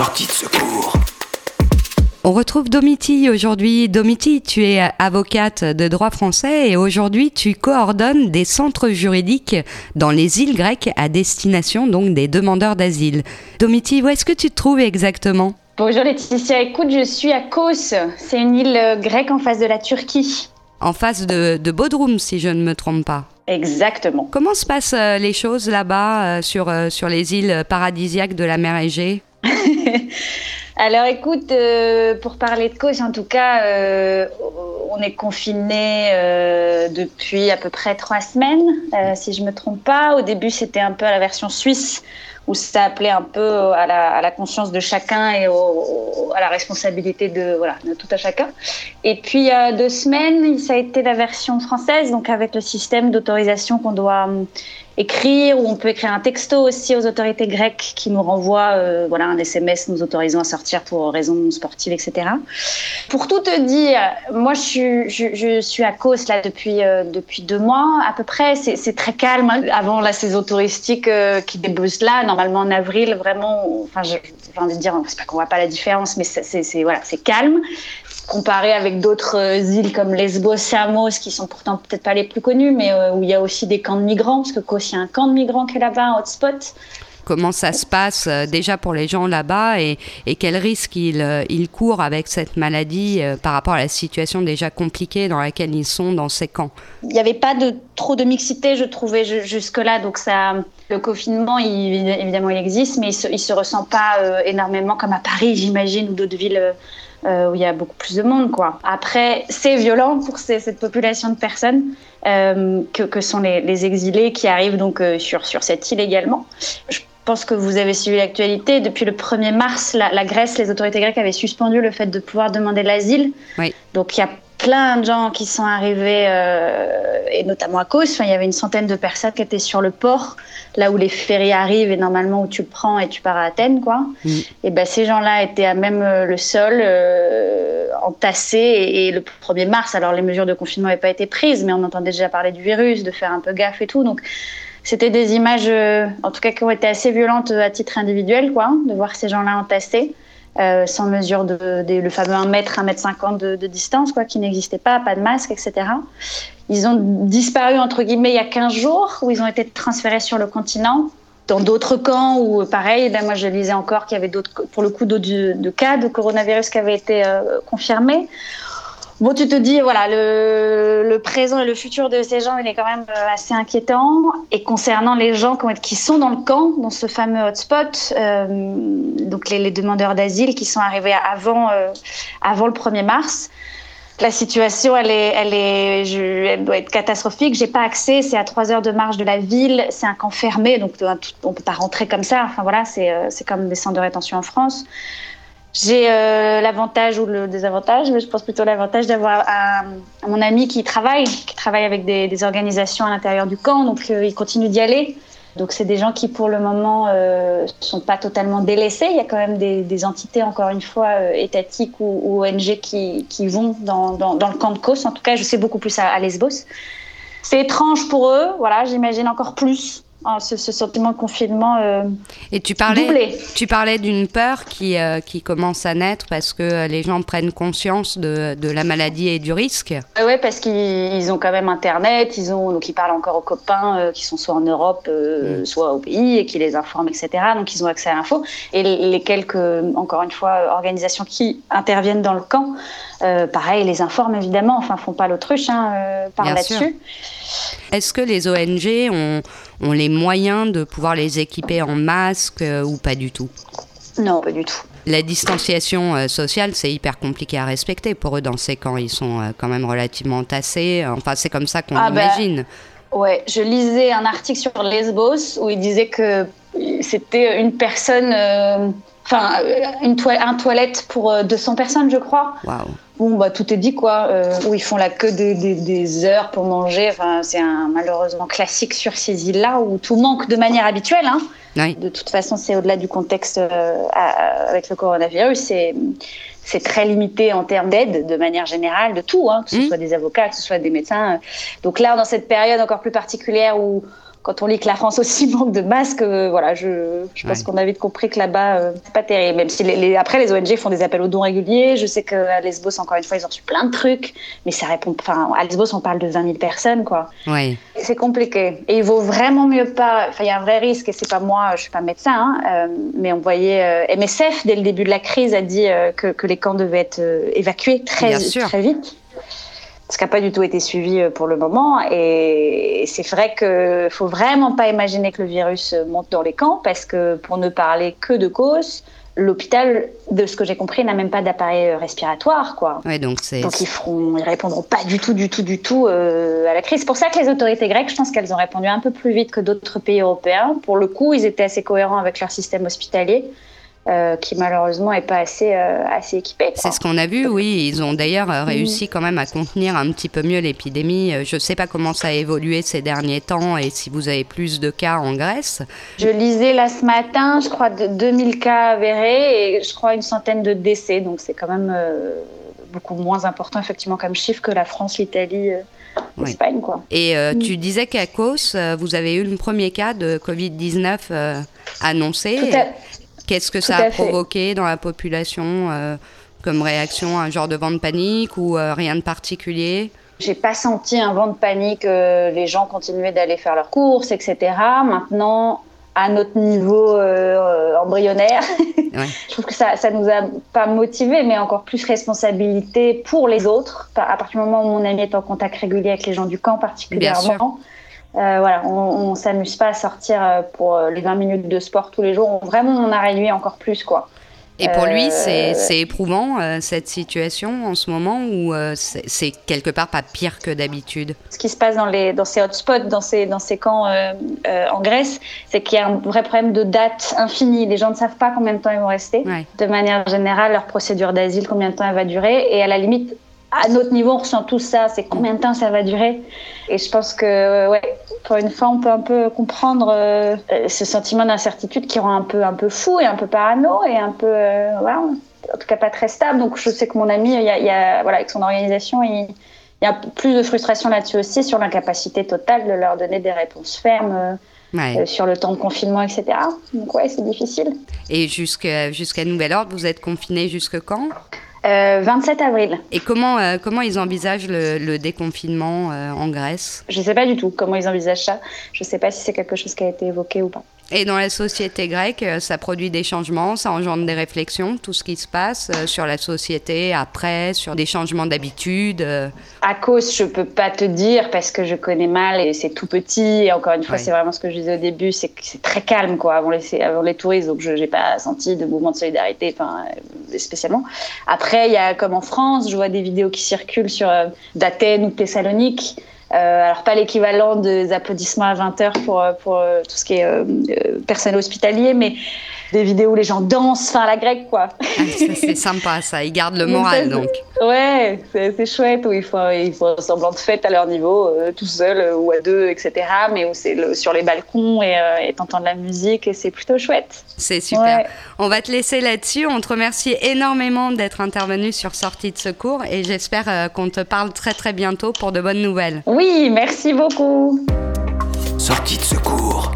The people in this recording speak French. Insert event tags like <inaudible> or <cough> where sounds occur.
Sortie de secours. On retrouve Domiti aujourd'hui. Domiti, tu es avocate de droit français et aujourd'hui tu coordonnes des centres juridiques dans les îles grecques à destination donc des demandeurs d'asile. Domiti, où est-ce que tu te trouves exactement? Bonjour Laetitia, écoute, je suis à Kos, c'est une île grecque en face de la Turquie. En face de, de Bodrum, si je ne me trompe pas. Exactement. Comment se passent euh, les choses là-bas euh, sur, euh, sur les îles paradisiaques de la mer Égée? <laughs> Alors écoute, euh, pour parler de cause, en tout cas, euh, on est confiné euh, depuis à peu près trois semaines, si je me trompe pas. Au début, c'était un peu la version suisse où ça appelait un peu à la, conscience de chacun et à la responsabilité de, voilà, de tout à chacun. Et puis, il y a deux semaines, ça a été la version française, donc avec le système d'autorisation qu'on doit écrire, ou on peut écrire un texto aussi aux autorités grecques qui nous renvoient euh, voilà, un SMS nous autorisant à sortir pour raisons sportives, etc. Pour tout te dire, moi, je suis, je, suis à Kos là, depuis, euh, depuis deux mois à peu près. C'est très calme. Avant la saison touristique euh, qui débute là, normalement en avril, vraiment, envie de dire, c'est pas qu'on voit pas la différence, mais c'est voilà, calme comparé avec d'autres euh, îles comme Lesbos, Samos, qui sont pourtant peut-être pas les plus connues, mais euh, où il y a aussi des camps de migrants, parce que Kos, il y a un camp de migrants qui est là-bas, un hotspot. Comment ça se passe euh, déjà pour les gens là-bas et, et quels risques ils, courent avec cette maladie par rapport à la situation déjà compliquée dans laquelle ils sont dans ces camps? Il n'y avait pas de, trop de mixité, je trouvais, jusque-là. Donc ça, le confinement, évidemment, il existe, mais il ne se, se, ressent pas énormément comme à Paris, j'imagine, ou d'autres villes euh, où il y a beaucoup plus de monde. Quoi. Après, c'est violent pour cette population de personnes euh, que, que, sont les, les, exilés qui arrivent donc euh, sur, sur cette île également. Je pense que vous avez suivi l'actualité. Depuis le 1er mars, la, la, Grèce, les autorités grecques avaient suspendu le fait de pouvoir demander l'asile. Oui. Donc il y a plein de gens qui sont arrivés, euh, et notamment à cause. Enfin, il y avait une centaine de personnes qui étaient sur le port, là où les ferries arrivent et normalement où tu le prends et tu pars à Athènes, quoi. Et ben ces gens-là étaient à même euh, le sol, euh, entassés. Et, le 1er mars, alors les mesures de confinement n'avaient pas été prises, mais on entendait déjà parler du virus, de faire un peu gaffe et tout. Donc c'était des images, en tout cas, qui ont été assez violentes à titre individuel, quoi, de voir ces gens-là entassés. Euh, sans mesure de, le fameux 1 mètre, 1 mètre 50 de, distance, quoi, qui n'existait pas, pas de masque, etc. Ils ont disparu, entre guillemets, il y a 15 jours, où ils ont été transférés sur le continent, dans d'autres camps, où pareil, moi je lisais encore qu'il y avait d'autres, pour le coup, d'autres de cas de coronavirus qui avaient été euh, confirmés. Bon, tu te dis, voilà, le, présent et le futur de ces gens, il est quand même euh, assez inquiétant. Et concernant les gens qui sont dans le camp, dans ce fameux hotspot, euh, donc les, demandeurs d'asile qui sont arrivés avant, euh, le 1er mars, la situation, elle, est, elle, est, je, elle doit être catastrophique. J'ai pas accès, c'est à 3 heures de marche de la ville, c'est un camp fermé, donc on peut pas rentrer comme ça. Enfin voilà, c'est euh, comme des centres de rétention en France. J'ai euh, l'avantage ou le désavantage, mais je pense plutôt l'avantage d'avoir mon ami qui travaille, qui travaille avec des, des organisations à l'intérieur du camp, donc euh, il continue d'y aller. Donc c'est des gens qui pour le moment ne euh, sont pas totalement délaissés. Il y a quand même des, des entités, encore une fois, euh, étatiques ou, ou, ONG qui, qui vont dans, dans, dans, le camp de Kos. En tout cas, je sais beaucoup plus à Lesbos. C'est étrange pour eux, voilà, j'imagine encore plus ah, ce, sentiment de confinement euh, Et tu parlais, tu parlais d'une peur qui, euh, qui commence à naître parce que euh, les gens prennent conscience de, de la maladie et du risque. Oui, parce qu'ils ont quand même Internet, ils, ont, donc ils parlent encore aux copains qui sont soit en Europe, mm. soit au pays, et qui les informent, etc. Donc ils ont accès à l'info. Et les quelques, encore une fois, organisations qui interviennent dans le camp, pareil, les informent évidemment, enfin, font pas l'autruche hein, par là-dessus. Est-ce que les ONG ont, ont, les moyens de pouvoir les équiper en masque euh, ou pas du tout? Non, pas du tout. La distanciation euh, sociale, c'est hyper compliqué à respecter pour eux dans ces camps. Ils sont euh, quand même relativement tassés. Enfin, c'est comme ça qu'on ah bah, imagine. ouais, je lisais un article sur Lesbos où il disait que c'était une personne, enfin, une un toilette pour 200 personnes, je crois. Waouh bon, bah, tout est dit, quoi. Euh, où ils font la queue des, des, heures pour manger. Enfin, c'est un malheureusement classique sur ces îles-là où tout manque de manière habituelle. Hein. De toute façon, c'est au-delà du contexte euh, avec le coronavirus. C'est c'est très limité en termes d'aide de manière générale, de tout, hein, que ce mmh. soit des avocats, que ce soit des médecins. Donc là, dans cette période encore plus particulière où quand on lit que la France aussi <laughs> manque de masques, voilà, je, je pense qu'on a vite compris que là-bas, c'est pas terrible. Même si les, après, les ONG font des appels aux dons réguliers. Je sais qu'à Lesbos, encore une fois, ils ont reçu plein de trucs, mais ça répond. Enfin, à Lesbos, on parle de 20 000 personnes, quoi. Oui. C'est compliqué. Et il vaut vraiment mieux pas. Enfin, il y a un vrai risque, et c'est pas moi, je suis pas médecin, hein, mais on voyait MSF dès le début de la crise a dit que, que les camps devaient être évacués très, très vite ce qui n'a pas du tout été suivi euh, pour le moment. Et c'est vrai qu'il ne faut vraiment pas imaginer que le virus monte dans les camps, parce que pour ne parler que de cause, l'hôpital, de ce que j'ai compris, n'a même pas d'appareil euh, respiratoire, quoi. donc donc ils feront, ils répondront pas du tout, du tout, du tout euh, à la crise. C'est pour ça que les autorités grecques, je pense qu'elles ont répondu un peu plus vite que d'autres pays européens. Pour le coup, ils étaient assez cohérents avec leur système hospitalier. Euh, qui malheureusement n'est pas assez, euh, assez équipé. C'est ce qu'on a vu, oui. Ils ont d'ailleurs euh, réussi quand même à contenir un petit peu mieux l'épidémie. Je ne sais pas comment ça a évolué ces derniers temps et si vous avez plus de cas en Grèce. Je lisais là ce matin, je crois, de 2000 cas avérés et je crois une centaine de décès. Donc c'est quand même beaucoup moins important effectivement comme chiffre que la France, l'Italie. l'Espagne, quoi. Et mm. tu disais qu'à Kos, vous avez eu le premier cas de Covid-19 annoncé. Qu'est-ce que ça a provoqué dans la population euh, comme réaction Un genre de vent de panique ou euh, rien de particulier? J'ai pas senti un vent de panique, euh, les gens continuaient d'aller faire leurs courses, etc. Maintenant, à notre niveau embryonnaire, <laughs> je trouve que ça, ça nous a pas motivés, mais encore plus responsabilité pour les autres. À partir du moment où mon ami est en contact régulier avec les gens du camp particulièrement, voilà, on, ne s'amuse pas à sortir euh, pour euh, les 20 minutes de sport tous les jours. Vraiment, on a réduit encore plus, quoi. Et pour lui, c'est éprouvant cette situation en ce moment ou c'est quelque part pas pire que d'habitude? Ce qui se passe dans, les, dans ces hotspots, dans ces, dans ces camps en Grèce, c'est qu'il y a un vrai problème de date infinie. Les gens ne savent pas combien de temps ils vont rester. De manière générale, leur procédure d'asile, combien de temps elle va durer. Et à la limite, à notre niveau, on ressent tout ça. C'est combien de temps ça va durer? Et je pense que, ouais, pour une fois, on peut un peu comprendre euh, ce sentiment d'incertitude qui rend un peu, un peu fou et un peu parano et un peu, euh, voilà, en tout cas pas très stable. Donc je sais que mon ami, il y a, voilà, avec son organisation, il, y a plus de frustration là-dessus aussi sur l'incapacité totale de leur donner des réponses fermes. Euh, sur le temps de confinement, etc. Donc ouais, c'est difficile. Et jusqu'à jusqu'à nouvel ordre, vous êtes confiné jusque quand? 27 euh, avril. Et comment, euh, comment ils envisagent le, déconfinement euh, en Grèce? Je ne sais pas du tout comment ils envisagent ça. Je ne sais pas si c'est quelque chose qui a été évoqué ou pas. Et dans la société grecque, ça produit des changements, ça engendre des réflexions, tout ce qui se passe sur la société après, sur des changements d'habitudes. Euh. À cause, je peux pas te dire parce que je connais mal et c'est tout petit. Et encore une fois, c'est vraiment ce que je disais au début, c'est que c'est très calme quoi avant les, avant les touristes, donc je n'ai pas senti de mouvement de solidarité, enfin spécialement. Après, il y a comme en France, je vois des vidéos qui circulent sur d'Athènes ou de Thessalonique euh, alors pas l'équivalent des applaudissements à 20 heures pour, euh, pour euh, tout ce qui est personnel hospitalier, mais des vidéos où les gens dansent, enfin la grecque quoi. Ah, c'est sympa ça, ils gardent le <laughs> moral donc. Ouais, c'est chouette où ils font, ils font un semblant de fête à leur niveau, euh, tout seul ou à deux, etc. Mais où c'est sur les balcons et euh, t'entends de la musique et c'est plutôt chouette. C'est super. On va te laisser là-dessus. On te remercie énormément d'être intervenu sur Sortie de Secours et j'espère qu'on te parle très très bientôt pour de bonnes nouvelles. Oui, merci beaucoup. Sortie de Secours.